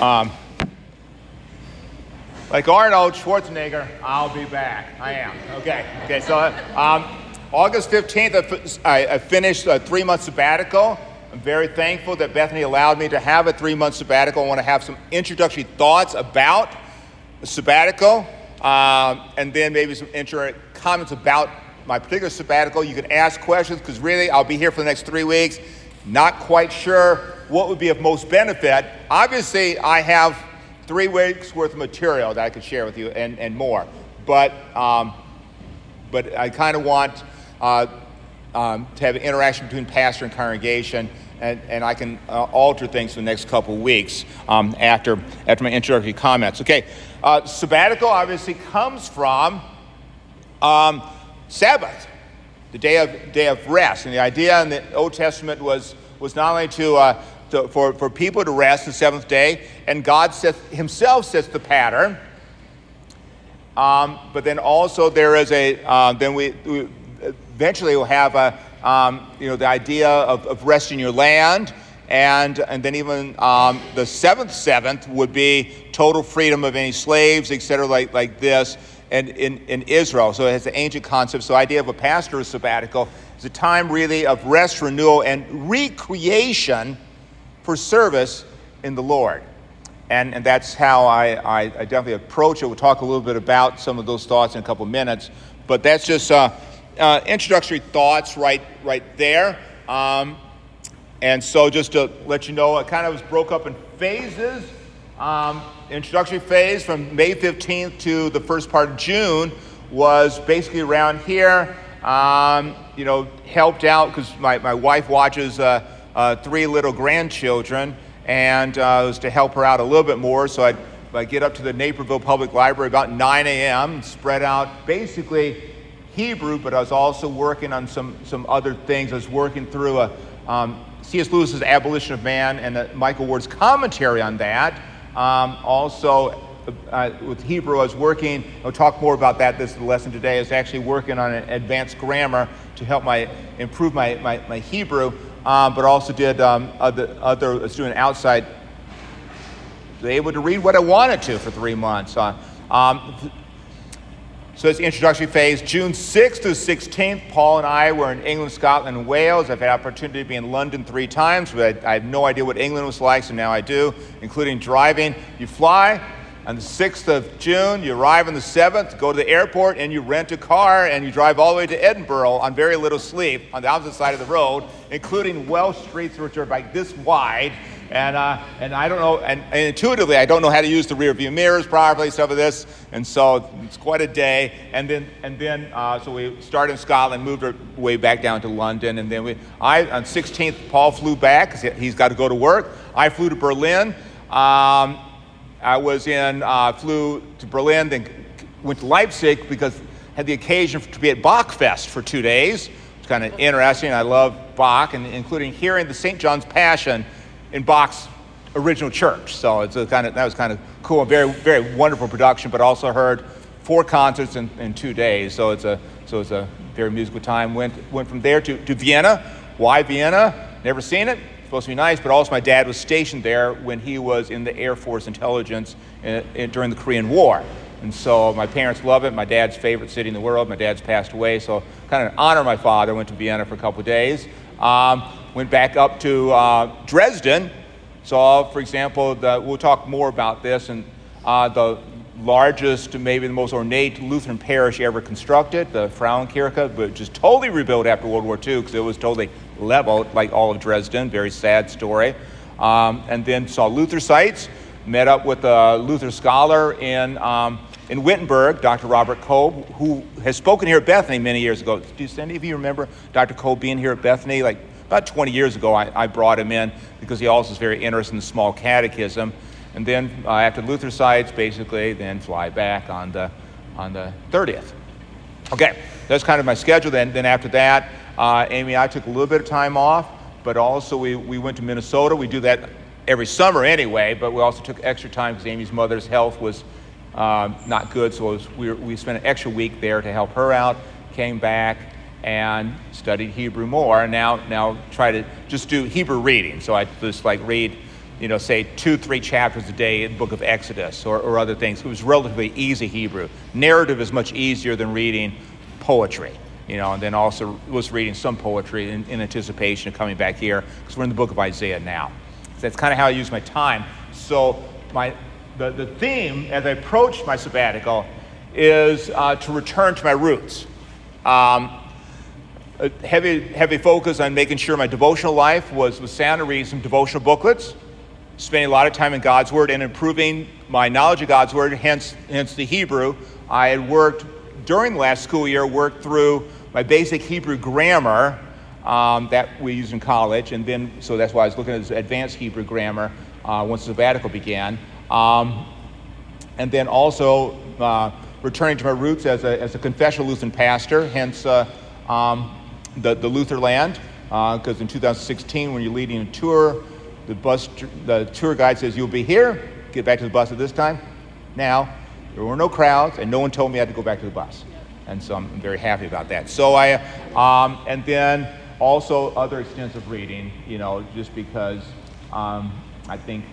Um, like Arnold Schwarzenegger, I'll be back. I am. Okay. Okay. So um, August 15th, I, I finished a three month sabbatical. I'm very thankful that Bethany allowed me to have a three month sabbatical. I want to have some introductory thoughts about the sabbatical um, and then maybe some intro comments about my particular sabbatical. You can ask questions because really I'll be here for the next three weeks. Not quite sure what would be of most benefit. Obviously, I have three weeks worth of material that I could share with you and, and more. But, um, but I kind of want uh, um, to have an interaction between pastor and congregation, and, and I can uh, alter things for the next couple weeks um, after, after my introductory comments. Okay, uh, sabbatical obviously comes from um, Sabbath, the day of, day of rest. And the idea in the Old Testament was, was not only to, uh, to, for, for people to rest the seventh day, and God sets, himself sets the pattern. Um, but then also there is a, uh, then we, we, eventually we'll have a, um, you know, the idea of, of resting your land. And, and then even um, the seventh seventh would be total freedom of any slaves, etc., like, like this and in, in Israel. So it has the ancient concept. So the idea of a pastor's sabbatical is a time really of rest, renewal, and recreation for service in the Lord. And, and that's how I, I, I, definitely approach it. We'll talk a little bit about some of those thoughts in a couple of minutes. But that's just uh, uh, introductory thoughts right, right there. Um, and so just to let you know, it kind of was broke up in phases. Um, introductory phase from May 15th to the first part of June was basically around here. Um, you know, helped out because my, my wife watches uh, uh, three little grandchildren, and uh, it was to help her out a little bit more. So I'd, I'd get up to the Naperville Public Library about 9 a.m., spread out basically Hebrew, but I was also working on some, some other things. I was working through a, um, C.S. Lewis's Abolition of Man and uh, Michael Ward's commentary on that. Um, also, uh, with Hebrew, I was working, I'll talk more about that this is the lesson today, I was actually working on an advanced grammar to help my improve my, my, my Hebrew um, but also did um, other, other, doing outside, was able to read what I wanted to for three months. Uh, um, so it's introductory phase. June 6th to 16th, Paul and I were in England, Scotland, and Wales. I've had opportunity to be in London three times, but I, I have no idea what England was like, so now I do, including driving. You fly, on the 6th of June, you arrive on the 7th, go to the airport, and you rent a car and you drive all the way to Edinburgh on very little sleep on the opposite side of the road, including Welsh streets which are like this wide. And, uh, and I don't know, and, and, intuitively, I don't know how to use the rear view mirrors properly, stuff of this. And so it's quite a day. And then, and then uh, so we started in Scotland, moved our way back down to London. And then we, I, on 16th, Paul flew back because he's got to go to work. I flew to Berlin. Um, I was in, uh, flew to Berlin, then went to Leipzig because had the occasion to be at Bachfest for two days. It's kind of interesting. I love Bach, and including hearing the St. John's Passion in Bach's original church. So it's a kind of that was kind of cool, very very wonderful production. But also heard four concerts in, in two days. So it's a so it's a very musical time. Went went from there to, to Vienna. Why Vienna? Never seen it supposed to be nice, but also my dad was stationed there when he was in the Air Force intelligence in, in, during the Korean War. And so my parents love it. My dad's favorite city in the world. My dad's passed away, so kind of honor my father. Went to Vienna for a couple of days. Um, went back up to uh, Dresden. Saw, for example, the, we'll talk more about this, and uh, the largest, maybe the most ornate Lutheran parish ever constructed, the Frauenkirche, which is totally rebuilt after World War II because it was totally leveled, like all of Dresden. Very sad story. Um, and then saw Luther sites, met up with a Luther scholar in, um, in Wittenberg, Dr. Robert Kolb, who has spoken here at Bethany many years ago. Do any of you remember Dr. Kolb being here at Bethany? Like about 20 years ago, I, I brought him in because he also is very interested in the small catechism. And then uh, after Luther sites, basically, then fly back on the, on the 30th. Okay, that's kind of my schedule. Then, then after that, uh, Amy and I took a little bit of time off, but also we, we went to Minnesota. We do that every summer anyway, but we also took extra time because Amy's mother's health was um, not good, so was, we, we spent an extra week there to help her out. Came back and studied Hebrew more, and now now try to just do Hebrew reading. So I just like read you know, say two, three chapters a day in the book of Exodus or, or other things. It was relatively easy Hebrew. Narrative is much easier than reading poetry, you know, and then also was reading some poetry in, in anticipation of coming back here because we're in the book of Isaiah now. So that's kind of how I use my time. So my, the, the theme as I approach my sabbatical is uh, to return to my roots. Um, a heavy, heavy focus on making sure my devotional life was, was sound and reading some devotional booklets, spending a lot of time in God's Word and improving my knowledge of God's Word, hence, hence the Hebrew. I had worked during the last school year, worked through my basic Hebrew grammar um, that we use in college, and then, so that's why I was looking at advanced Hebrew grammar uh, once the sabbatical began. Um, and then also uh, returning to my roots as a, as a confessional Lutheran pastor, hence uh, um, the, the Lutherland, because uh, in 2016, when you're leading a tour, the bus, the tour guide says, You'll be here, get back to the bus at this time. Now, there were no crowds, and no one told me I had to go back to the bus. And so I'm very happy about that. So I, um, and then also other extensive reading, you know, just because um, I think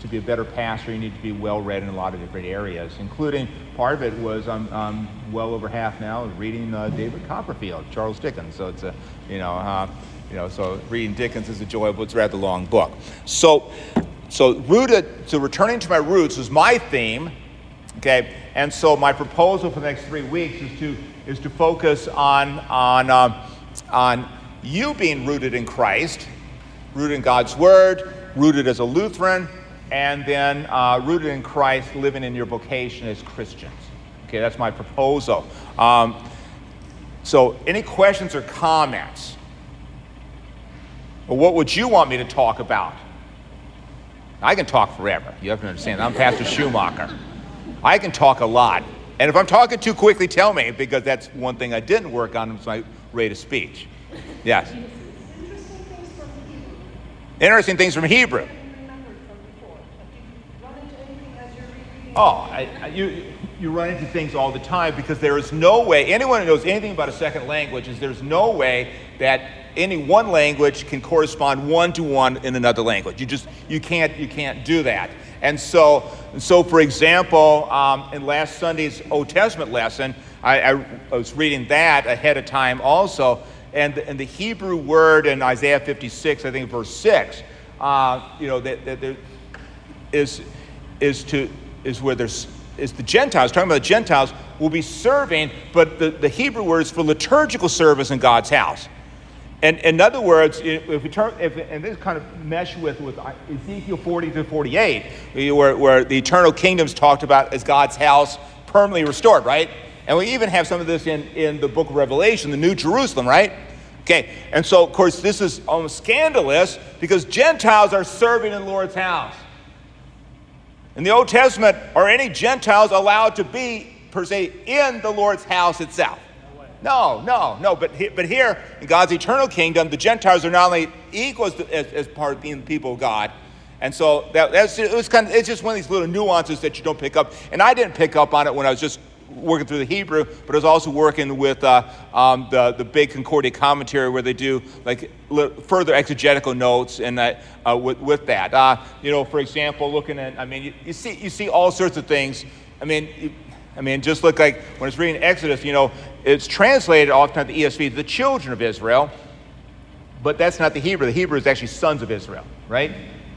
to be a better pastor, you need to be well read in a lot of different areas, including part of it was I'm, I'm well over half now reading uh, David Copperfield, Charles Dickens. So it's a, you know, uh, you know, so reading Dickens is enjoyable. It's a rather long book. So, so rooted, so returning to my roots is my theme. Okay, and so my proposal for the next three weeks is to is to focus on on um, on you being rooted in Christ, rooted in God's Word, rooted as a Lutheran, and then uh, rooted in Christ, living in your vocation as Christians. Okay, that's my proposal. Um, so, any questions or comments? Or what would you want me to talk about? I can talk forever. You have to understand. I'm Pastor Schumacher. I can talk a lot. And if I'm talking too quickly, tell me, because that's one thing I didn't work on was my rate of speech. Yes. Interesting things from Hebrew. Oh, I, I, you, you run into things all the time because there is no way, anyone who knows anything about a second language is there's no way that any one language can correspond one to one in another language. You just, you can't, you can't do that. And so, so for example, um, in last Sunday's Old Testament lesson, I, I, I was reading that ahead of time also, and, and the Hebrew word in Isaiah 56, I think verse 6, uh, you know, that, that there is, is to is where there's is the Gentiles, talking about the Gentiles, will be serving, but the, the Hebrew word is for liturgical service in God's house. And in other words, if we turn, if, and this kind of mesh with, with Ezekiel 40 to 48, where, where the eternal kingdom's talked about as God's house permanently restored, right? And we even have some of this in, in the book of Revelation, the New Jerusalem, right? Okay, and so of course this is almost scandalous because Gentiles are serving in the Lord's house. In the Old Testament, are any Gentiles allowed to be, per se, in the Lord's house itself? No, no, no. But, but here, in God's eternal kingdom, the Gentiles are not only equal as, as, part of being the people of God, and so that, that's it was kind of it's just one of these little nuances that you don't pick up. And I didn't pick up on it when I was just working through the Hebrew, but I was also working with uh, um, the, the big Concordia commentary where they do like further exegetical notes and uh, uh, with, with that. Uh, you know, for example, looking at, I mean, you, you, see, you see all sorts of things. I mean, I mean, just look like when it's reading Exodus, you know, it's translated oftentimes the ESV, the children of Israel, but that's not the Hebrew. The Hebrew is actually sons of Israel, right?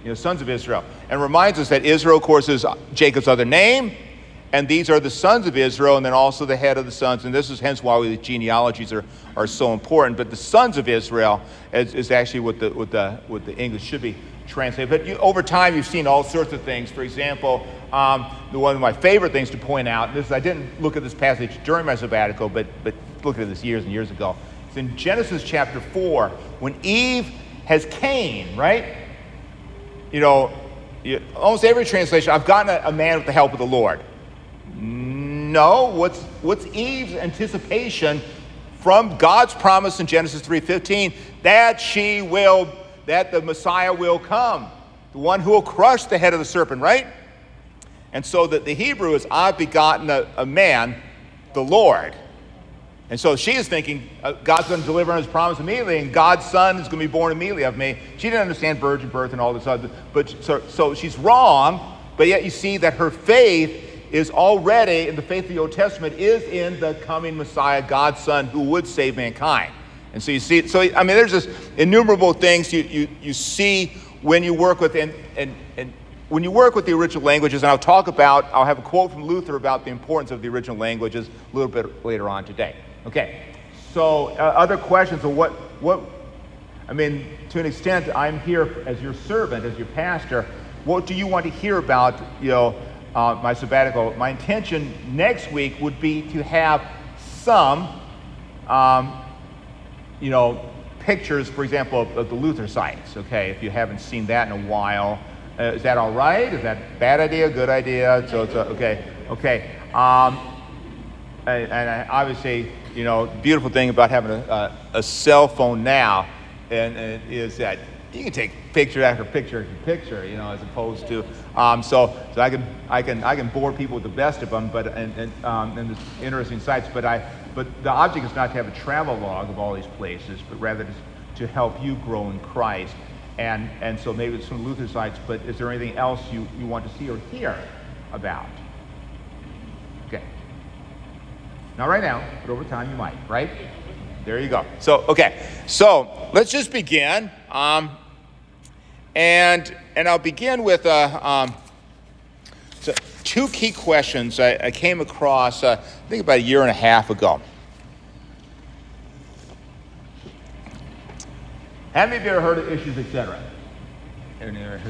You know, sons of Israel. And reminds us that Israel, of course, is Jacob's other name and these are the sons of Israel, and then also the head of the sons. And this is hence why the genealogies are, are so important. But the sons of Israel is, is actually what the, what, the, what the English should be translated. But you, over time, you've seen all sorts of things. For example, um, one of my favorite things to point out, this I didn't look at this passage during my sabbatical, but, but looked at this years and years ago. It's in Genesis chapter 4, when Eve has Cain, right? You know, you, almost every translation, I've gotten a, a man with the help of the Lord. No, what's, what's Eve's anticipation from God's promise in Genesis 3:15 that she will that the Messiah will come, the one who will crush the head of the serpent, right? And so that the Hebrew is I've begotten a, a man, the Lord. And so she is thinking uh, God's going to deliver on his promise immediately, and God's son is going to be born immediately of me. She didn't understand virgin birth and all this other, but so, so she's wrong, but yet you see that her faith is already, in the faith of the Old Testament, is in the coming Messiah, God's Son, who would save mankind. And so you see, so I mean, there's just innumerable things you, you, you see when you work with, and, and, and when you work with the original languages, and I'll talk about, I'll have a quote from Luther about the importance of the original languages a little bit later on today. Okay, so uh, other questions of what, what, I mean, to an extent, I'm here as your servant, as your pastor. What do you want to hear about, you know, uh, my sabbatical. My intention next week would be to have some, um, you know, pictures, for example, of, of, the Luther sites. Okay, if you haven't seen that in a while, uh, is that all right? Is that bad idea? Good idea? So it's a, okay, okay. Um, and, and obviously, you know, beautiful thing about having a, a, a cell phone now and, and is that you can take picture after picture after picture, you know, as opposed to um, so so I can I can I can bore people with the best of them, but and and, um, and interesting sites. But I but the object is not to have a travel log of all these places, but rather to help you grow in Christ. And and so maybe it's some Luther sites. But is there anything else you you want to see or hear about? Okay. Not right now, but over time you might, right? There you go. So okay, so let's just begin. Um, and, and I'll begin with uh, um, so two key questions I, I came across, uh, I think about a year and a half ago. How many of you ever heard of issues, etc.?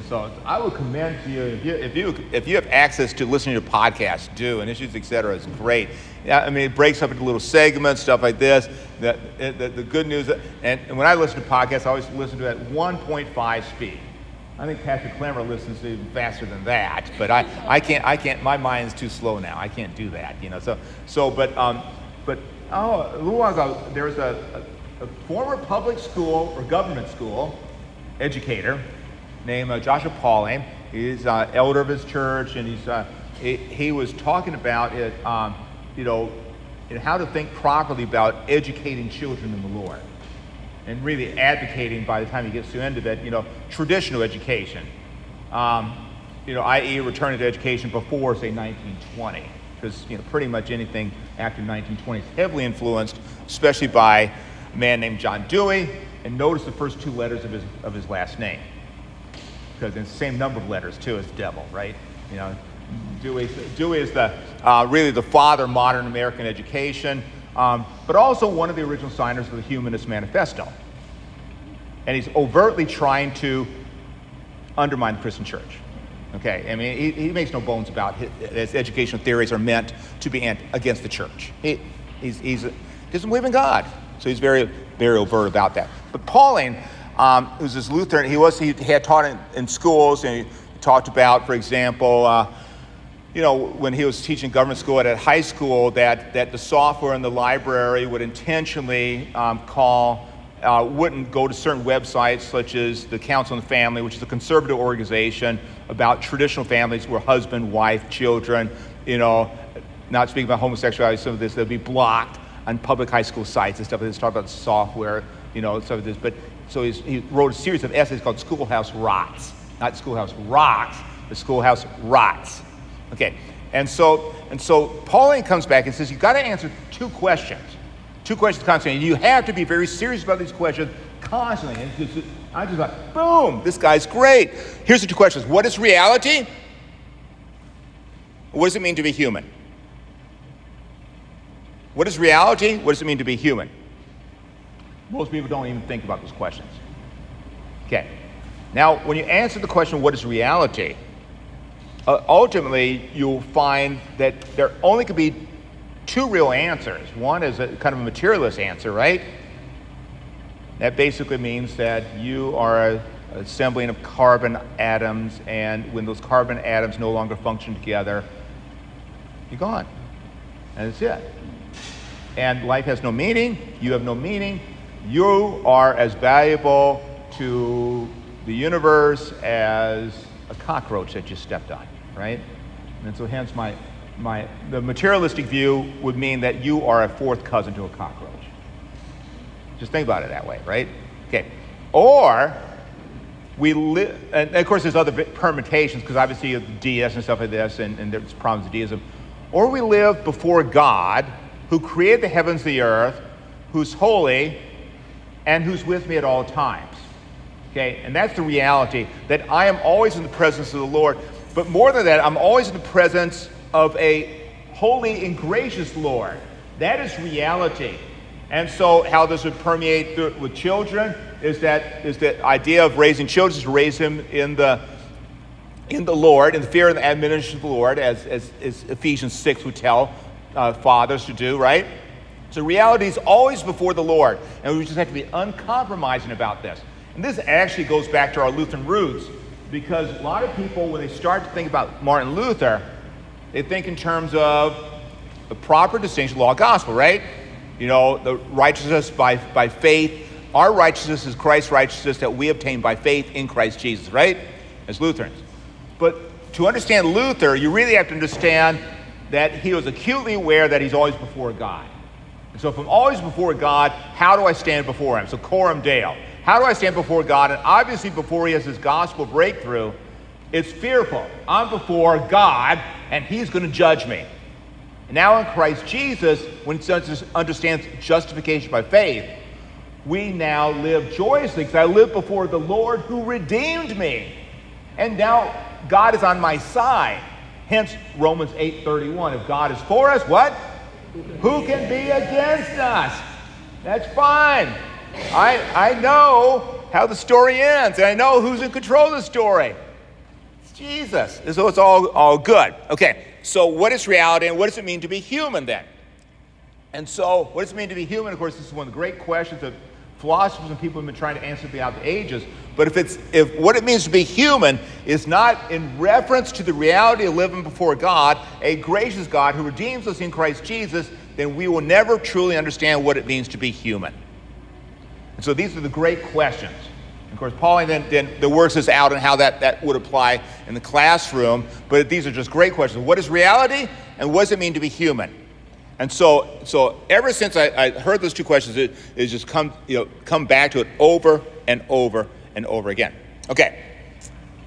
So I would commend to you if you if you if you have access to listening to podcasts, do and issues, etc. is great. Yeah, I mean it breaks up into little segments, stuff like this. The, the, the good news, and, and when I listen to podcasts, I always listen to it at 1.5 speed. I think Pastor Clemmer listens to even faster than that, but I, I can't, I can't, my mind's too slow now. I can't do that, you know. So, so but, um, but, oh, a little while ago, there was a, a, a former public school or government school educator named uh, Joshua Pauling. He's uh, elder of his church, and he's, uh, he, he was talking about it, um, you know, and how to think properly about educating children in the Lord and really advocating by the time he gets to the end of it, you know, traditional education. Um, you know, i.e., returning to education before, say, 1920. Because, you know, pretty much anything after 1920 is heavily influenced, especially by a man named John Dewey. And notice the first two letters of his, of his last name. Because it's the same number of letters, too, as devil, right? You know, Dewey, Dewey is the, uh, really the father of modern American education um, but also one of the original signers of the Humanist Manifesto. And he's overtly trying to undermine the Christian church. Okay, I mean, he, he makes no bones about his, his educational theories are meant to be against the church. He he's, he's, doesn't believe in God, so he's very, very overt about that. But Pauling, um, who's this Lutheran, he was he had taught in, in schools, and he talked about, for example, uh, you know, when he was teaching government school at, high school, that, that the software in the library would intentionally um, call, uh, wouldn't go to certain websites such as the Council on the Family, which is a conservative organization about traditional families where husband, wife, children, you know, not speaking about homosexuality, some of this, they'll be blocked on public high school sites and stuff. They talk about software, you know, stuff like this. But so he wrote a series of essays called Schoolhouse Rots, not Schoolhouse Rocks, but Schoolhouse Rots. Okay, and so and so Pauling comes back and says you've got to answer two questions, two questions constantly, and you have to be very serious about these questions constantly. And just, I just thought, boom, this guy's great. Here's the two questions: What is reality? What does it mean to be human? What is reality? What does it mean to be human? Most people don't even think about those questions. Okay. Now, when you answer the question, what is reality? uh, ultimately you'll find that there only could be two real answers. One is a kind of a materialist answer, right? That basically means that you are a assembling of carbon atoms, and when those carbon atoms no longer function together, you're gone. And that's it. And life has no meaning, you have no meaning, you are as valuable to the universe as a cockroach that you stepped on right? And so hence my my, the materialistic view would mean that you are a fourth cousin to a cockroach. Just think about it that way, right? Okay. Or we live, and of course there's other permutations because obviously you have deists and stuff like this, and, and there's problems with deism. Or we live before God who created the heavens the earth, who's holy, and who's with me at all times. Okay, and that's the reality that I am always in the presence of the Lord. But more than that, I'm always in the presence of a holy and gracious Lord. That is reality. And so, how this would permeate through, with children is that is the idea of raising children is to raise them in the in the Lord, in the fear and the admonition of the Lord, as, as, as Ephesians 6 would tell uh, fathers to do, right? So reality is always before the Lord, and we just have to be uncompromising about this. And this actually goes back to our Lutheran roots, because a lot of people, when they start to think about Martin Luther, they think in terms of the proper distinction, law, gospel, right? You know, the righteousness by, by faith. Our righteousness is Christ's righteousness that we obtain by faith in Christ Jesus, right? As Lutherans. But to understand Luther, you really have to understand that he was acutely aware that he's always before God. And so if I'm always before God, how do I stand before him? So coram Deo. How do I stand before God? And obviously before he has his gospel breakthrough, it's fearful. I'm before God, and He's going to judge me. And now in Christ Jesus, when he understands justification by faith, we now live joyously because I live before the Lord who redeemed me. And now God is on my side. Hence Romans 8:31. If God is for us, what? Who can be against us? That's fine. I, I know how the story ends, and I know who's in control of the story. It's Jesus. So it's all, all good. Okay, so what is reality and what does it mean to be human then? And so, what does it mean to be human? Of course, this is one of the great questions that philosophers and people have been trying to answer throughout the ages. But if it's if what it means to be human is not in reference to the reality of living before God, a gracious God who redeems us in Christ Jesus, then we will never truly understand what it means to be human. And so these are the great questions. Of course, Pauling then, then, then works this out and how that, that would apply in the classroom. But these are just great questions. What is reality and what does it mean to be human? And so, so ever since I, I heard those two questions, it, it's just come, you know, come back to it over and over and over again. Okay.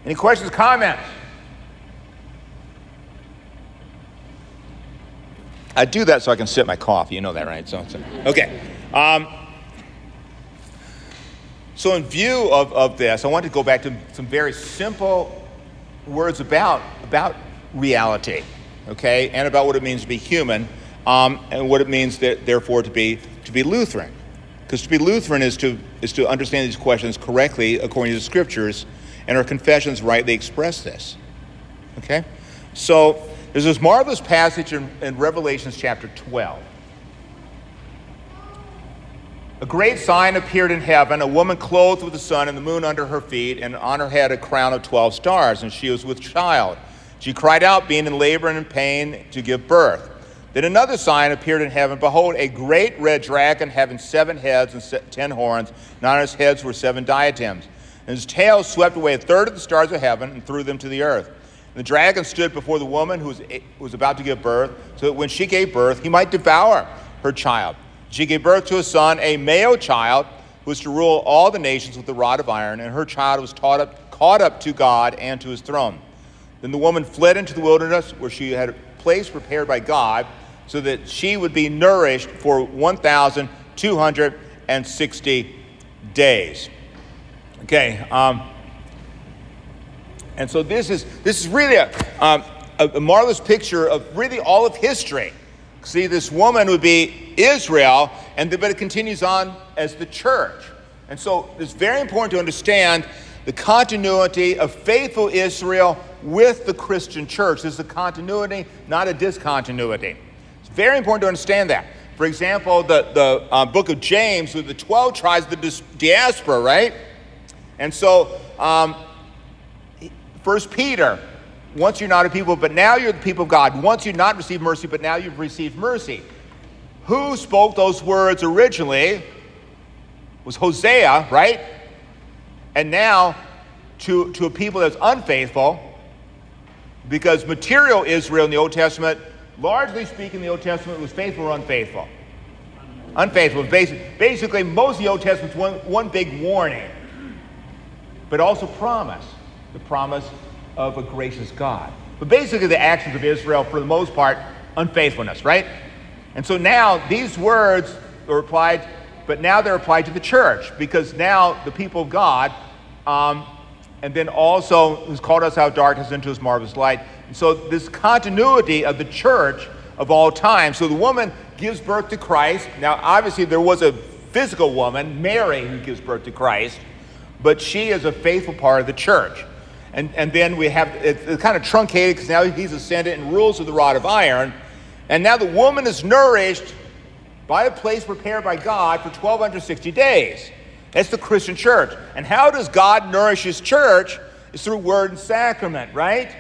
Any questions, comments? I do that so I can sip my coffee. You know that, right? So, so okay. Um, so, in view of, of this, I want to go back to some very simple words about, about reality, okay, and about what it means to be human, um, and what it means, that, therefore, to be, to be Lutheran. Because to be Lutheran is to, is to understand these questions correctly according to the scriptures, and our confessions rightly express this. Okay? So, there's this marvelous passage in, in Revelations chapter 12. A great sign appeared in heaven a woman clothed with the sun and the moon under her feet, and on her head a crown of 12 stars, and she was with child. She cried out, being in labor and in pain, to give birth. Then another sign appeared in heaven Behold, a great red dragon having seven heads and ten horns, and on his heads were seven diadems. And his tail swept away a third of the stars of heaven and threw them to the earth. And the dragon stood before the woman who was, eh, was about to give birth, so that when she gave birth, he might devour her child. She gave birth to a son, a male child, who was to rule all the nations with the rod of iron, and her child was taught up, caught up to God and to his throne. Then the woman fled into the wilderness, where she had a place prepared by God, so that she would be nourished for 1,260 days. Okay, um, and so this is this is really a, um, a, marvelous picture of really all of history. See, this woman would be Israel, and but it continues on as the church. And so it's very important to understand the continuity of faithful Israel with the Christian church. This is a continuity, not a discontinuity. Very important to understand that. For example, the, the uh, book of James with the 12 tribes, the diaspora, right? And so, um, First Peter, once you're not a people, but now you're the people of God. Once you not received mercy, but now you've received mercy. Who spoke those words originally? Was Hosea, right? And now to, to a people that's unfaithful, because material Israel in the Old Testament largely speaking, the Old Testament was faithful or unfaithful? Unfaithful. Basically, most of the Old Testament's one, one big warning, but also promise the promise of a gracious God. But basically, the actions of Israel, for the most part, unfaithfulness, right? And so now these words are applied, but now they're applied to the church because now the people of God, um, and then also who's called us out of darkness into his marvelous light. So this continuity of the church of all time. So the woman gives birth to Christ. Now, obviously, there was a physical woman, Mary, who gives birth to Christ, but she is a faithful part of the church. And, and then we have it's, it's kind of truncated because now he's ascended and rules with the rod of iron. And now the woman is nourished by a place prepared by God for 1260 days. That's the Christian church. And how does God nourish his church? Is through word and sacrament, right?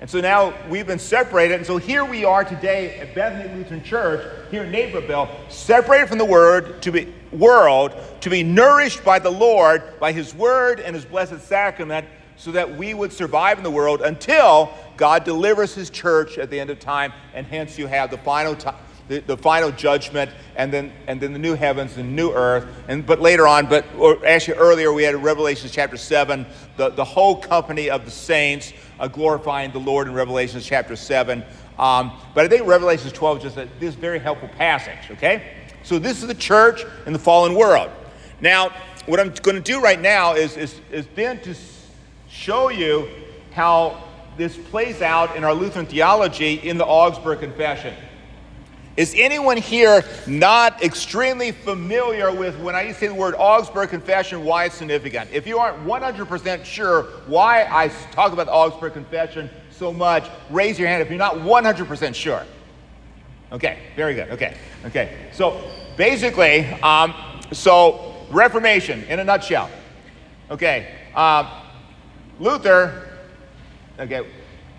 And so now we've been separated. And so here we are today at Bethany Lutheran Church here in Naperville, separated from the word to be world, to be nourished by the Lord, by his word and his blessed sacrament, so that we would survive in the world until God delivers his church at the end of time, and hence you have the final time the, the final judgment, and then, and then the new heavens and new earth. And, but later on, but actually earlier, we had Revelation chapter 7, the, the whole company of the saints uh, glorifying the Lord in Revelation chapter 7. Um, but I think Revelation 12 is just a, this very helpful passage, okay? So this is the church in the fallen world. Now, what I'm going to do right now is, is, is then to show you how this plays out in our Lutheran theology in the Augsburg Confession. Is anyone here not extremely familiar with when I say the word Augsburg Confession, why it's significant? If you aren't 100% sure why I talk about the Augsburg Confession so much, raise your hand if you're not 100% sure. Okay, very good. Okay, okay. So basically, um, so Reformation in a nutshell. Okay, um, Luther, okay,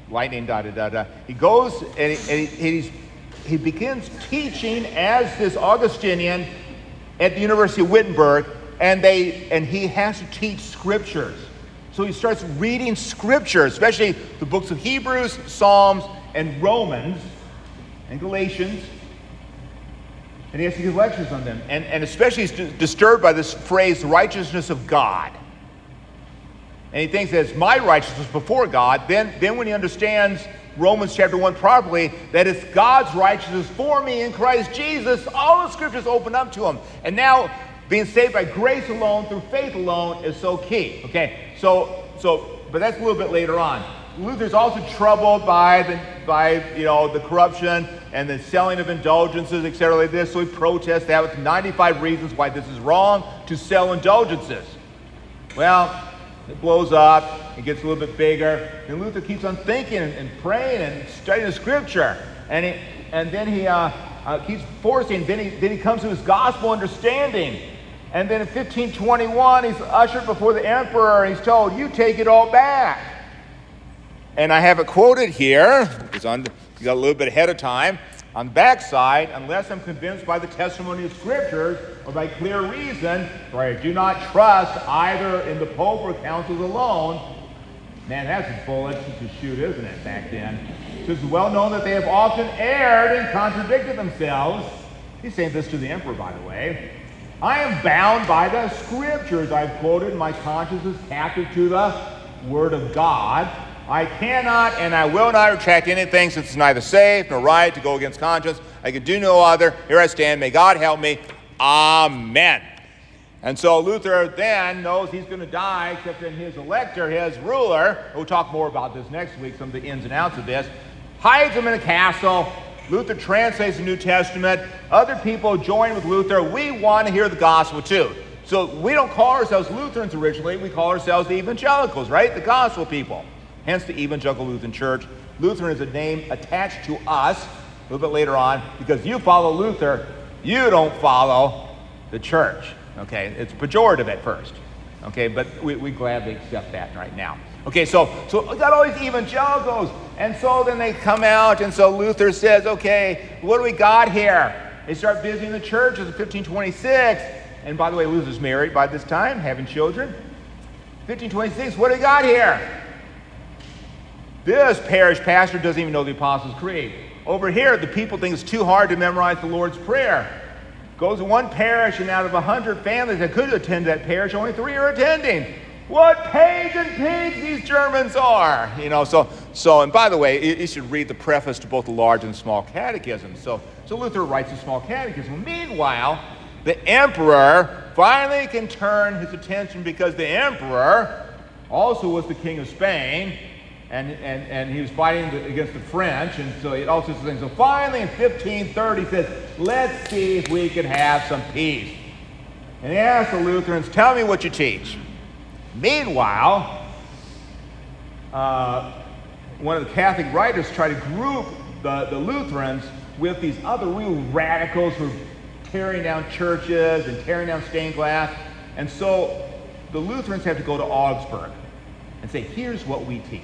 lightning, da da da da. He goes and, he, and he, he's he begins teaching as this Augustinian at the University of Wittenberg, and, they, and he has to teach scriptures. So he starts reading scripture, especially the books of Hebrews, Psalms, and Romans, and Galatians. And he has to give lectures on them. And, and especially he's disturbed by this phrase, righteousness of God. And he thinks that it's my righteousness before God. Then, then when he understands Romans chapter 1 properly, that it's God's righteousness for me in Christ Jesus. All the scriptures open up to him. And now being saved by grace alone through faith alone is so key. Okay, so so but that's a little bit later on. Luther's also troubled by the by you know the corruption and the selling of indulgences, etc. like this. So he protests that with 95 reasons why this is wrong to sell indulgences. Well, it blows up, it gets a little bit bigger. And Luther keeps on thinking and, praying and studying the scripture. And, he, and then he uh, uh, keeps forcing, then he, then he comes to his gospel understanding. And then in 1521, he's ushered before the emperor and he's told, You take it all back. And I have it quoted here, it's on, got a little bit ahead of time. On the backside, unless I'm convinced by the testimony of scriptures or by clear reason, for I do not trust either in the Pope or councils alone. Man, that's a bullet to shoot, isn't it, back then? It's well known that they have often erred and contradicted themselves. He's saying this to the emperor, by the way. I am bound by the scriptures I've quoted. My conscience is captive to the word of God. I cannot and I will not retract anything since it's neither safe nor right to go against conscience. I can do no other. Here I stand. May God help me. Amen. And so Luther then knows he's going to die, except in his elector, his ruler, we'll talk more about this next week, some of the ins and outs of this, hides him in a castle. Luther translates the New Testament. Other people join with Luther. We want to hear the gospel too. So we don't call ourselves Lutherans originally, we call ourselves the evangelicals, right? The gospel people hence the Evangelical Lutheran Church. Lutheran is a name attached to us a little bit later on because you follow Luther, you don't follow the church. Okay, it's pejorative at first. Okay, but we, we gladly accept that right now. Okay, so so we got all these evangelicals, and so then they come out, and so Luther says, okay, what do we got here? They start visiting the church in 1526, and by the way, Luther's married by this time, having children. 1526, what do we got here? This parish pastor doesn't even know the Apostles' Creed. Over here, the people think it's too hard to memorize the Lord's Prayer. Goes to one parish, and out of a 100 families that could attend that parish, only three are attending. What pagan pigs these Germans are! You know, so, so and by the way, you, you should read the preface to both the large and small catechism. So, so Luther writes a small catechism. Meanwhile, the emperor finally can turn his attention because the emperor also was the king of Spain and, and, and he was fighting against the French, and so he all sorts of things. So finally, in 1530, he says, let's see if we can have some peace. And he asked the Lutherans, tell me what you teach. Meanwhile, uh, one of the Catholic writers tried to group the, the Lutherans with these other real radicals who were tearing down churches and tearing down stained glass. And so the Lutherans have to go to Augsburg and say, here's what we teach.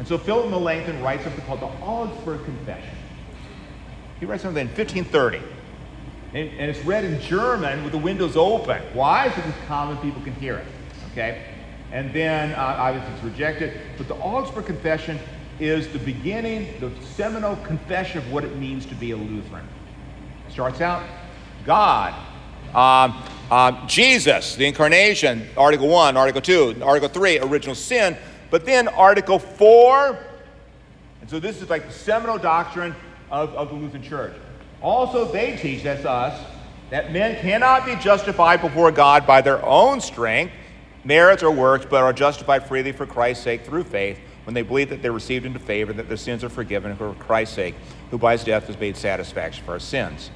And so Philip Melanchthon writes something called the Augsburg Confession. He writes something in 1530. And, and, it's read in German with the windows open. Why? So that common people can hear it. Okay? And then, uh, obviously, it's rejected. But the Augsburg Confession is the beginning, the seminal confession of what it means to be a Lutheran. It starts out God, um, um, Jesus, the incarnation, Article 1, Article 2, Article 3, original sin, but then Article 4, and so this is like the seminal doctrine of, of the Lutheran Church. Also, they teach, that's us, that men cannot be justified before God by their own strength, merits, or works, but are justified freely for Christ's sake through faith when they believe that they're received into favor, that their sins are forgiven for Christ's sake, who by his death has made satisfaction for our sins.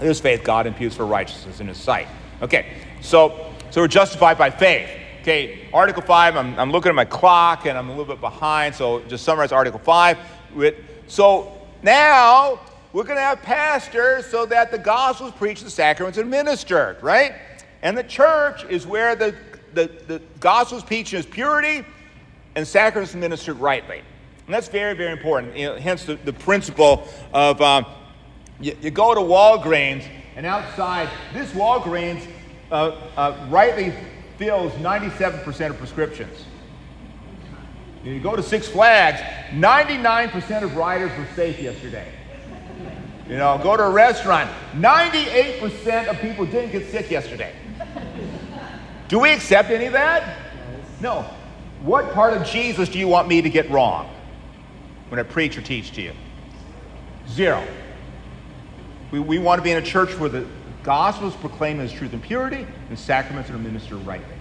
This faith God imputes for righteousness in his sight. Okay, so, so we're justified by faith. Okay, Article 5, I'm, I'm looking at my clock and I'm a little bit behind, so just summarize Article 5. So now we're going to have pastors so that the gospel is preached, the sacraments administered, right? And the church is where the, the, the gospel is preached in purity and sacraments administered rightly. And that's very, very important. You know, hence the, the principle of um, you, you, go to Walgreens, and outside, this Walgreens uh, uh, rightly fills 97% of prescriptions. You go to Six Flags, 99% of riders were safe yesterday. You know, go to a restaurant, 98% of people didn't get sick yesterday. Do we accept any of that? No. What part of Jesus do you want me to get wrong when I preach or teach to you? Zero. We, we want to be in a church where the gospel is proclaimed as truth and purity, and sacraments are ministered rightly.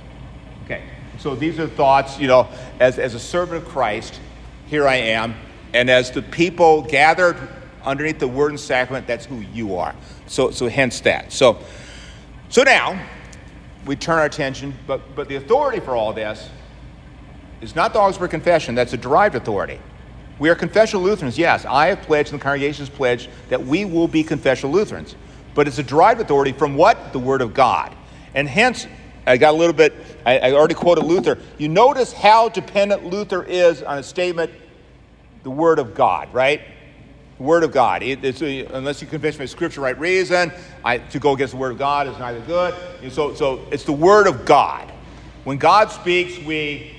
Okay, so these are thoughts, you know, as, as a servant of Christ, here I am. And as the people gathered underneath the word and sacrament, that's who you are. So, so hence that. So, so now we turn our attention, but, but the authority for all this is not the Augsburg Confession, that's a derived authority. We are confessional Lutherans, yes. I have pledged and the congregation has pledged that we will be confessional Lutherans. But it's a derived authority from what? The Word of God. And hence, I got a little bit, I, I already quoted Luther. You notice how dependent Luther is on a statement, the Word of God, right? Word of God. It, a, uh, unless you convince me of Scripture, right reason, I, to go against the Word of God is neither good. So, so it's the Word of God. When God speaks, we,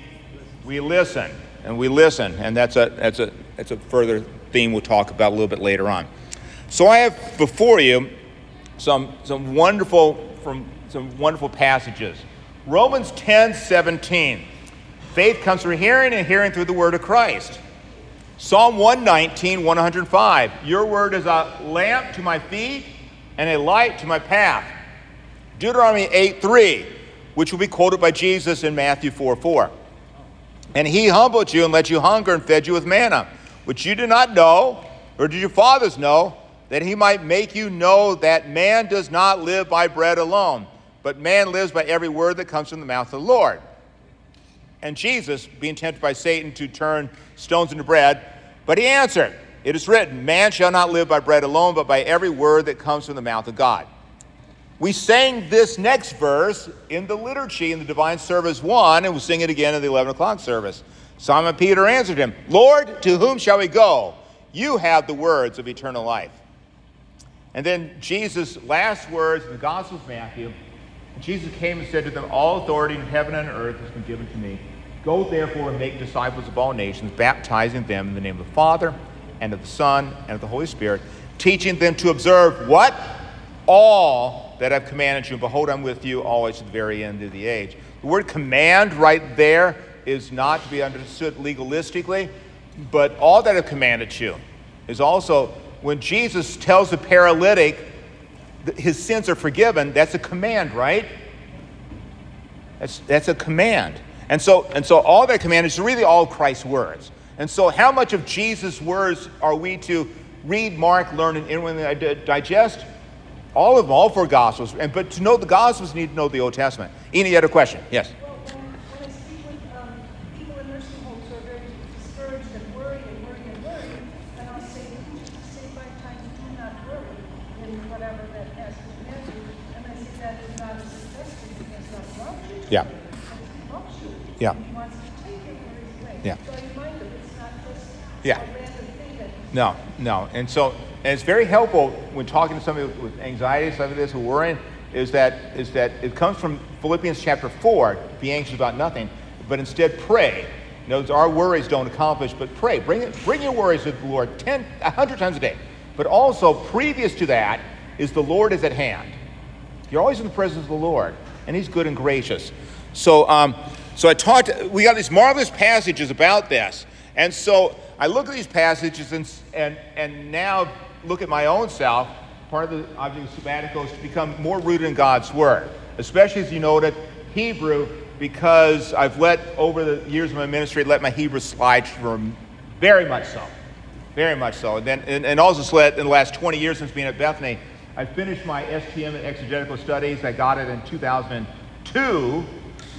we listen, and we listen, and that's a, that's, a, that's a further theme we'll talk about a little bit later on. So I have before you some, some wonderful from some wonderful passages. Romans 10 17. Faith comes from hearing, and hearing through the word of Christ. Psalm 119, 105. Your word is a lamp to my feet and a light to my path. Deuteronomy 8, 3, which will be quoted by Jesus in Matthew 4, 4. And he humbled you and let you hunger and fed you with manna, which you did not know, or did your fathers know, that he might make you know that man does not live by bread alone, but man lives by every word that comes from the mouth of the Lord. And Jesus, being tempted by Satan to turn stones into bread, but he answered, It is written, Man shall not live by bread alone, but by every word that comes from the mouth of God. We sang this next verse in the liturgy in the divine service one, and we'll sing it again in the 11 o'clock service. Simon Peter answered him, Lord, to whom shall we go? You have the words of eternal life. And then Jesus' last words in the Gospel of Matthew Jesus came and said to them, All authority in heaven and earth has been given to me. Go therefore and make disciples of all nations, baptizing them in the name of the Father, and of the Son, and of the Holy Spirit, teaching them to observe what? All that I've commanded you. Behold, I'm with you always to the very end of the age. The word command right there is not to be understood legalistically, but all that I've commanded you is also when Jesus tells the paralytic his sins are forgiven, that's a command, right? That's, that's a command. And so, and so all that command is really all Christ's words. And so, how much of Jesus' words are we to read, mark, learn, and inwardly digest? All of them, all four Gospels. And, but to know the Gospels, you need to know the Old Testament. Any other question? Yes. Yeah. Yeah. Yeah. Yeah. No, no. And so, and it's very helpful when talking to somebody with anxiety, some of this, who worrying, is that, is that it comes from Philippians chapter 4, be anxious about nothing, but instead pray. Notice our worries don't accomplish, but pray. Bring, it, bring your worries to the Lord 10, 100 times a day. But also, previous to that, is the Lord is at hand. You're always in the presence of the Lord and he's good and gracious. So, um, so I talked, we got these marvelous passages about this. And so I look at these passages and, and, and now look at my own self. Part of the object of sabbatical is to become more rooted in God's Word, especially as you noted, Hebrew, because I've let, over the years of my ministry, let my Hebrew slide from very much so. Very much so. And then, and, and also in the last 20 years since being at Bethany, I finished my STM in exegetical studies. I got it in 2002,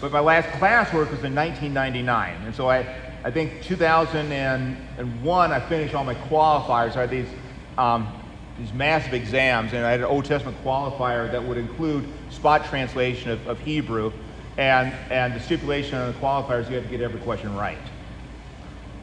but my last classwork was in 1999. And so I, I think 2001, I finished all my qualifiers. I had these, um, these massive exams, and I had an Old Testament qualifier that would include spot translation of, of Hebrew, and, and the stipulation on the qualifiers, you had to get every question right.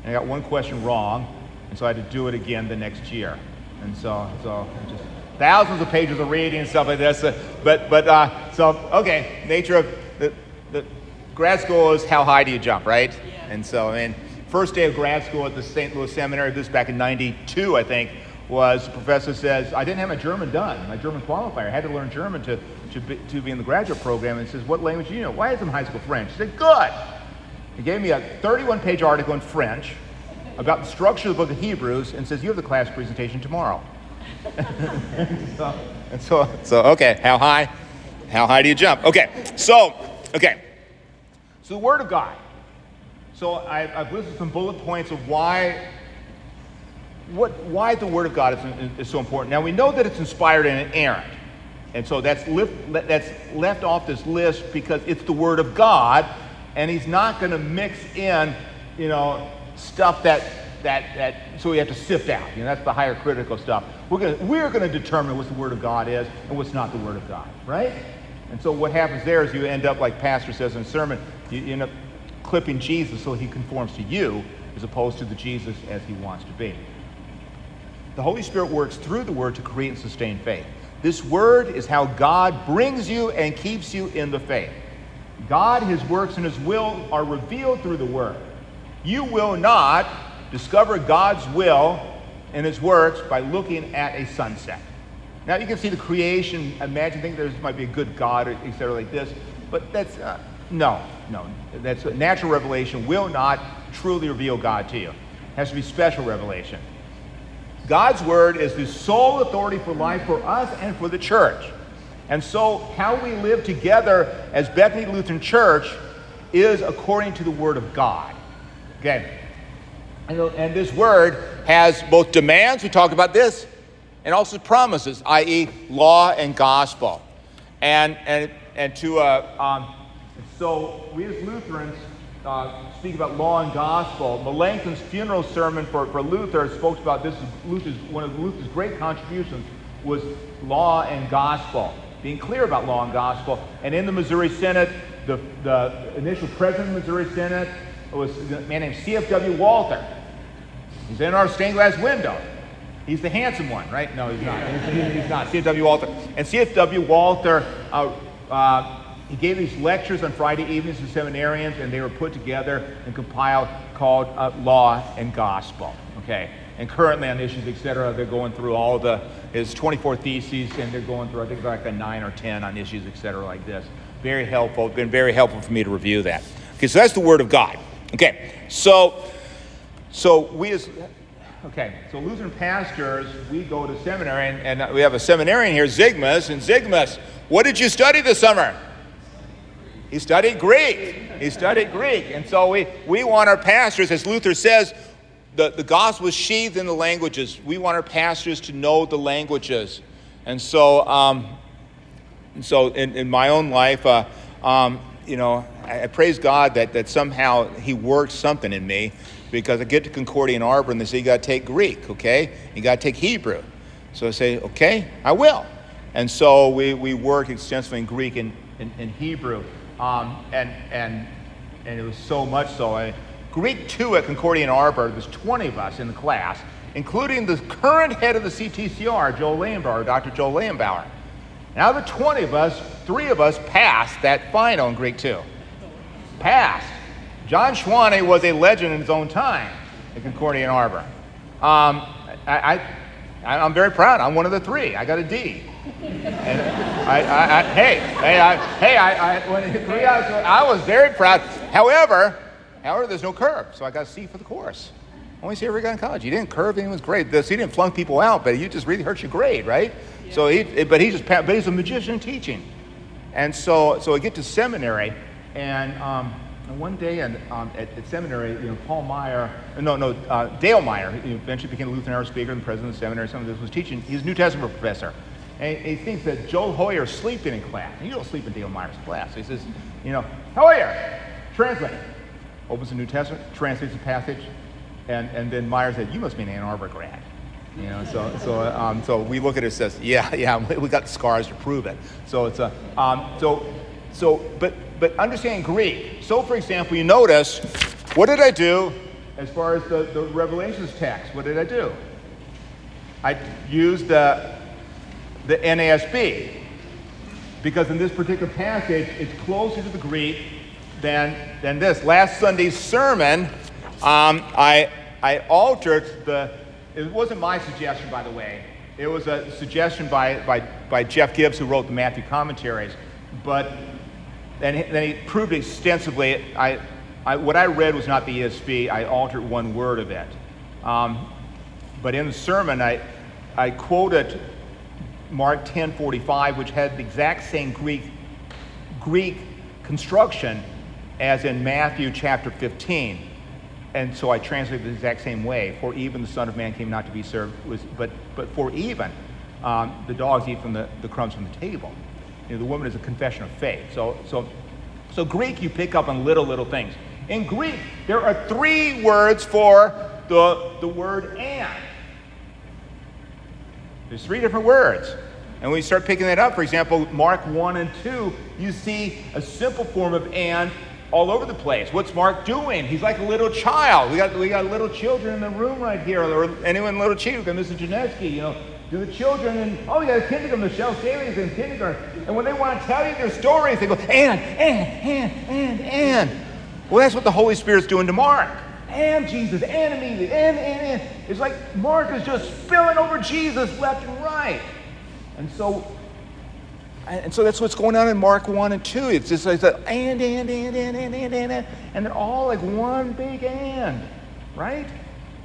And I got one question wrong, and so I had to do it again the next year. And so, so just thousands of pages of reading and stuff like this. Uh, but, but uh, so, okay, nature of the, the grad school is how high do you jump, right? Yeah. And so, I mean, first day of grad school at the St. Louis Seminary, this back in 92, I think, was the professor says, I didn't have my German done, my German qualifier. I had to learn German to, to, be, to be in the graduate program. And he says, What language do you know? Why is in high school French? He said, Good. He gave me a 31 page article in French about the structure of the book of Hebrews and says, You have the class presentation tomorrow so, and so, so, okay, how high? How high do you jump? Okay, so, okay. So the Word of God. So I, have listed some bullet points of why, what, why the Word of God is, is so important. Now we know that it's inspired and inerrant. And so that's, lift, that's left off this list because it's the Word of God, and he's not going to mix in, you know, stuff that that, that so we have to sift out. You know, that's the higher critical stuff. We're gonna we're gonna determine what the word of God is and what's not the word of God, right? And so what happens there is you end up like Pastor says in sermon, you, you end up clipping Jesus so he conforms to you as opposed to the Jesus as he wants to be. The Holy Spirit works through the word to create and sustain faith. This word is how God brings you and keeps you in the faith. God, his works, and his will are revealed through the word. You will not discover God's will and His works by looking at a sunset. Now you can see the creation, imagine, think there might be a good God, etc., like this, but that's uh, no, no. That's natural revelation will not truly reveal God to you. It has to be special revelation. God's word is the sole authority for life for us and for the church. And so, how we live together as Bethany Lutheran Church is according to the word of God. Okay. And this word has both demands, we talked about this, and also promises, i.e., law and gospel. And, and, and to, uh, um, so we as Lutherans uh, speak about law and gospel. Melanchthon's funeral sermon for, for Luther spoke about this. Luther's, one of Luther's great contributions was law and gospel, being clear about law and gospel. And in the Missouri Synod, the, the initial president of the Missouri Synod was a man named C.F.W. Walther. He's in our stained glass window. He's the handsome one, right? No, he's not. He's, he's not. C.F.W. Walther. And C.F.W. Walther, uh, uh, he gave these lectures on Friday evenings to seminarians, and they were put together and compiled called uh, Law and Gospel. Okay, and currently on issues, et cetera, they're going through all the his 24 theses, and they're going through I think like a nine or ten on issues, et cetera, like this. Very helpful. Been very helpful for me to review that. Okay, so that's the Word of God. Okay, so so we as okay, so Lutheran pastors, we go to seminary, and, and we have a seminarian here, Zigmas, and Zigmas, what did you study this summer? He studied Greek. He studied Greek. And so we, we want our pastors, as Luther says, the, the gospel is sheathed in the languages. We want our pastors to know the languages. And so, um, and so in, in my own life, uh, um, you know, I, I, praise God that, that somehow He worked something in me because I get to Concordia and they say, you got to take Greek, okay? You got to take Hebrew. So I say, okay, I will. And so we, we work extensively in Greek and, in Hebrew. Um, and, and, and it was so much so. I, Greek 2 at Concordia Ann Arbor, there's 20 of us in the class, including the current head of the CTCR, Joel Lehenbauer, Dr. Joel Lehenbauer. Now, the 20 of us, three of us passed that final in Greek 2. Passed. John Schwanne was a legend in his own time in Concordia Ann Arbor. Um, I, I, I'm very proud. I'm one of the three. I got a D. And I, I, I, hey, hey, I, hey, I, I, when three hours, I was very proud. However, however, there's no curve, so I got a C for the course. Only C ever got in college. He didn't curve anyone's grade. This, he didn't flunk people out, but he just really hurt your grade, right? Yeah. So he, but he just, but he's a magician teaching, and so, so I get to seminary, and. Um, and one day in, um, at, at, seminary, you know, Paul Meyer, no, no, uh, Dale Meyer, who eventually became a Lutheran speaker and president of the seminary, some of this was teaching, he's a New Testament professor. And he thinks that Joel Hoyer sleeping in class. And you don't sleep in Dale Meyer's class. He says, you know, Hoyer, translate. Opens the New Testament, translates the passage, and, and then Meyer said, you must be an Ann Arbor grad. You know, so so um, so we look at it and says, yeah, yeah, we got scars to prove it. So it's a um, so so but but understand Greek. So for example, you notice, what did I do as far as the, the Revelations text? What did I do? I used the the NASB. Because in this particular passage, it's closer to the Greek than, than this. Last Sunday's sermon, um, I, I altered the, it wasn't my suggestion, by the way. It was a suggestion by, by, by Jeff Gibbs, who wrote the Matthew commentaries. But then, then he proved extensively. I, I, what I read was not the ESV. I altered one word of it. Um, but in the sermon, I, I quoted Mark 10:45, which had the exact same Greek, Greek construction as in Matthew chapter 15. And so I translated the exact same way. For even the Son of Man came not to be served, was, but, but for even um, the dogs eat from the, the crumbs from the table. Know, the woman is a confession of faith. So, so, so Greek, you pick up on little, little things. In Greek, there are three words for the, the word and. There's three different words. And when you start picking that up, for example, Mark 1 and 2, you see a simple form of and all over the place. What's Mark doing? He's like a little child. We got, we got little children in the room right here, or anyone little child, Mrs. Janeski, you know, to the children, and oh yeah, kindergarten, Michelle Staley's in kindergarten. And when they want to tell you their stories, they go, and, and, and, and, and. Well, that's what the Holy Spirit's doing to Mark. And Jesus, and immediately, and, and, and. It's like Mark is just spilling over Jesus left and right. And so, and so that's what's going on in Mark 1 and 2. It's just like the and, and, and, and, and, and, and, and. And they're all like one big and, right?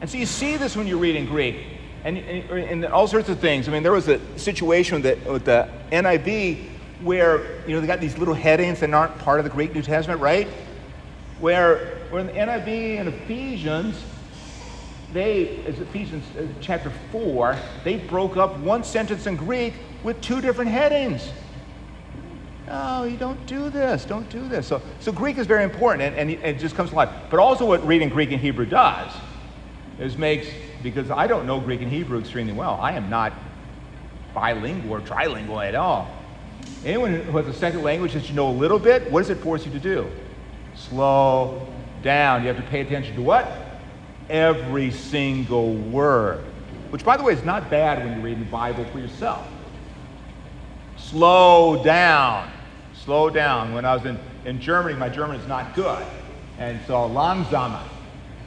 And so you see this when you read in Greek. And, and, and all sorts of things. I mean, there was a situation that, with the NIV where, you know, they got these little headings that aren't part of the Greek New Testament, right? Where, where in the NIV and Ephesians, they, as Ephesians uh, chapter 4, they broke up one sentence in Greek with two different headings. No, you don't do this. Don't do this. So, so Greek is very important, and, and it just comes to life. But also, what reading Greek and Hebrew does is makes, because I don't know Greek and Hebrew extremely well, I am not bilingual or trilingual at all. Anyone who has a second language that you know a little bit, what does it force you to do? Slow down. You have to pay attention to what? Every single word. Which, by the way, is not bad when you're reading the Bible for yourself. Slow down. Slow down. When I was in, in Germany, my German is not good. And so langsamer,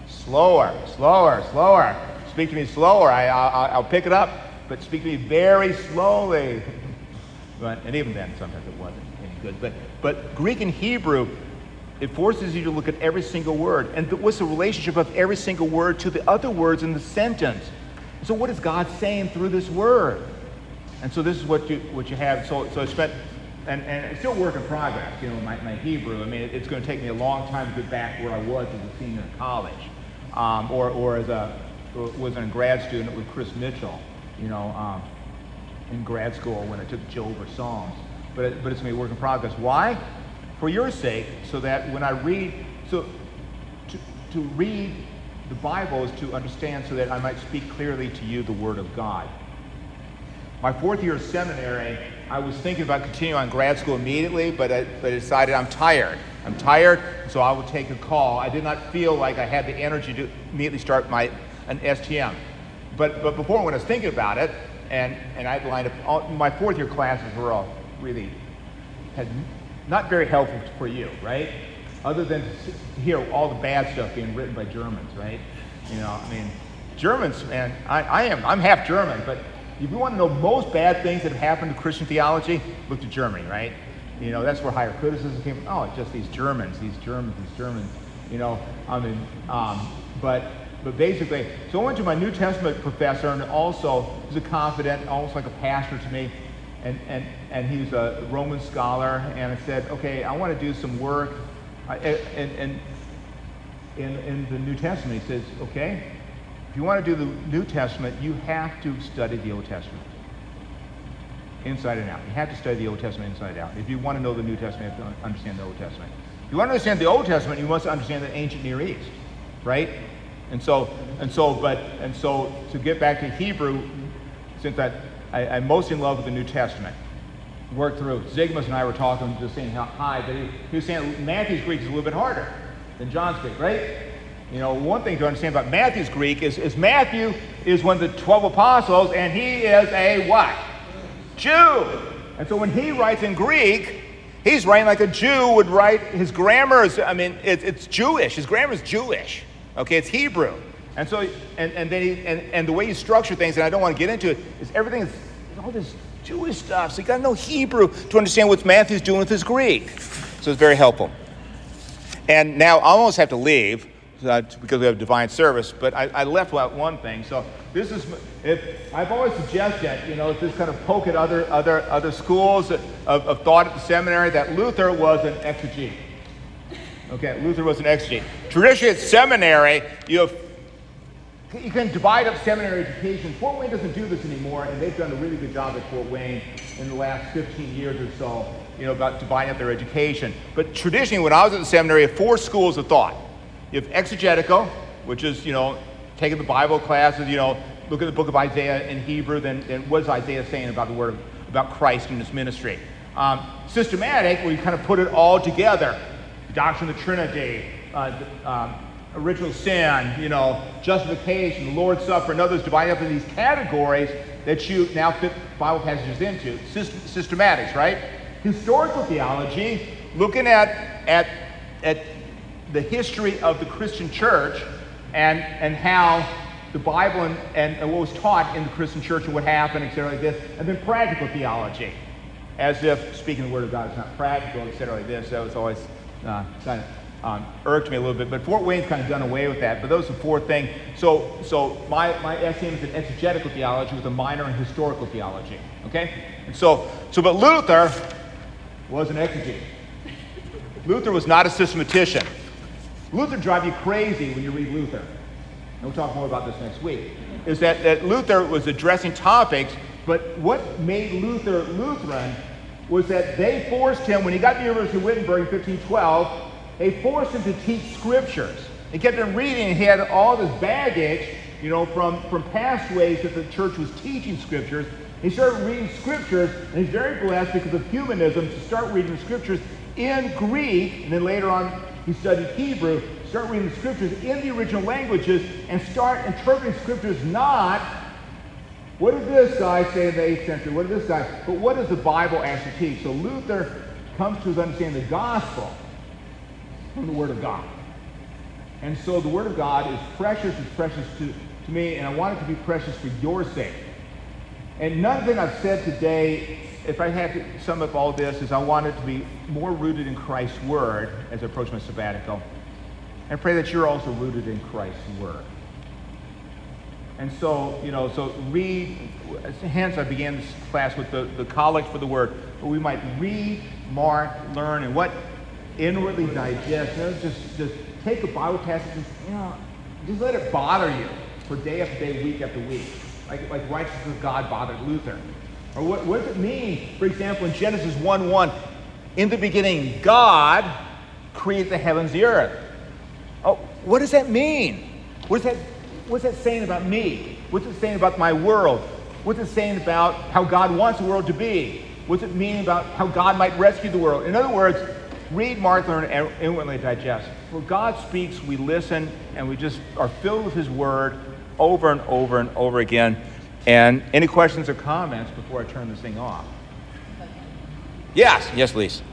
slower, slower, slower. Speak to me slower. I, I, will pick it up, but speak to me very slowly. but, and even then, sometimes it wasn't any good. But, but Greek and Hebrew, it forces you to look at every single word. And what's the relationship of every single word to the other words in the sentence? So what is God saying through this word? And so this is what you, what you have. So, so I spent, and, and it's still work in progress, you know, my, my Hebrew. I mean, it, it's going to take me a long time to get back where I was as a senior in college. Um, or, or as a, was a grad student with Chris Mitchell, you know, um, in grad school when I took Job or Psalms. But, it, but it's going to be work in progress. Why? For your sake, so that when I read, so to, to read the Bible is to understand so that I might speak clearly to you the Word of God. My fourth year of seminary, I was thinking about continuing on grad school immediately, but I, but I decided I'm tired. I'm tired, so I will take a call. I did not feel like I had the energy to immediately start my an STM. But, but before, when I was thinking about it, and, and I lined up, all, my fourth year classes were all really had not very helpful for you, right? other than to hear all the bad stuff being written by Germans, right? You know, I mean, Germans, man, I, I am, I'm half German, but if you want to know most bad things that have happened to Christian theology, look to Germany, right? You know, that's where higher criticism came from. Oh, just these Germans, these Germans, these Germans. You know, I mean, um, but but basically, so I went to my New Testament professor, and also he's a confidant, almost like a pastor to me, and and and he's a Roman scholar. And I said, okay, I want to do some work uh, and, and in, in the New Testament, he says, okay, if you want to do the New Testament, you have to study the Old Testament inside and out. You have to study the Old Testament inside out. If you want to know the New Testament, you have to understand the Old Testament. If you want to understand the Old Testament, you must understand the ancient Near East, right? And so, and so, but, and so to get back to Hebrew, since I, I, I'm most in love with the New Testament, work through. Zygmus and I were talking, just saying how but he, he was saying Matthew's Greek is a little bit harder than John's Greek, right? You know, one thing to understand about Matthew's Greek is, is Matthew is one of the 12 apostles, and he is a what? Jew. And so when he writes in Greek, he's writing like a Jew would write. His grammar is, I mean, it, it's Jewish. His grammar is Jewish. Okay, it's Hebrew. And so, and, and then he, and, and the way you structure things, and I don't want to get into it, is everything is all this Jewish stuff. So you got to know Hebrew to understand what Matthew's doing with his Greek. So it's very helpful. And now I almost have to leave uh, because we have divine service, but I, I left out one thing. So this is, if I've always suggested, you know, this kind of poke at other other other schools of, of thought at the seminary that Luther was an exegete. Okay, Luther was an exegete. Traditionally at seminary, you have you can divide up seminary education. Fort Wayne doesn't do this anymore, and they've done a really good job at Fort Wayne in the last 15 years or so, you know, about dividing up their education. But traditionally, when I was at the seminary, four schools of thought. You have exegetical, which is, you know, taking the Bible classes, you know, look at the book of Isaiah in Hebrew, then, then what is Isaiah saying about the word, about Christ and his ministry? Um, systematic, where you kind of put it all together. The doctrine of the Trinity, uh, um, original sin, you know, justification, the Lord's Supper, and others divided up in these categories that you now fit Bible passages into. systematics, right? Historical theology, looking at, at, at the history of the Christian church and, and how the Bible and, and, and, what was taught in the Christian church and what happened, etc., like this. And then practical theology, as if speaking the Word of God is not practical, etc., like this. That was always uh, kind of um, irked me a little bit. But Fort Wayne's kind of done away with that. But those are four things. So, so my, my STM is an exegetical theology with a minor in historical theology. Okay? And so, so but Luther was an exegete. Luther was not a systematician. Luther drive you crazy when you read Luther. And we'll talk more about this next week. Is that, that Luther was addressing topics, but what made Luther Lutheran was that they forced him, when he got to the University of Wittenberg in 1512, they forced him to teach scriptures. He kept on reading, and he had all this baggage, you know, from, from past ways that the church was teaching scriptures. He started reading scriptures, and he's very blessed because of humanism to start reading the scriptures in Greek, and then later on he studied Hebrew, start reading the scriptures in the original languages, and start interpreting scriptures not what did this guy say in the 8th century? What did this guy? But what does the Bible actually teach? So Luther comes to his understanding the gospel from the Word of God. And so the Word of God is precious, it's precious to, to me, and I want it to be precious for your sake. And nothing I've said today, if I had to sum up all this, is I want it to be more rooted in Christ's Word as I approach my sabbatical. And pray that you're also rooted in Christ's Word. And so, you know, so read, hence I began this class with the, the collect for the word, where we might read, mark, learn, and what inwardly digest. You know, just, just take a Bible passage and, you know, just let it bother you for day after day, week after week. Like, like righteousness of God bothered Luther. Or what, what does it mean, for example, in Genesis 1 1, in the beginning, God created the heavens the earth. Oh, what does that mean? What does that what's that saying about me? What's it saying about my world? What's it saying about how God wants the world to be? What's it mean about how God might rescue the world? In other words, read, learn, and inwardly digest. When God speaks, we listen, and we just are filled with His Word over and over and over again. And any questions or comments before I turn this thing off? Yes, yes, please.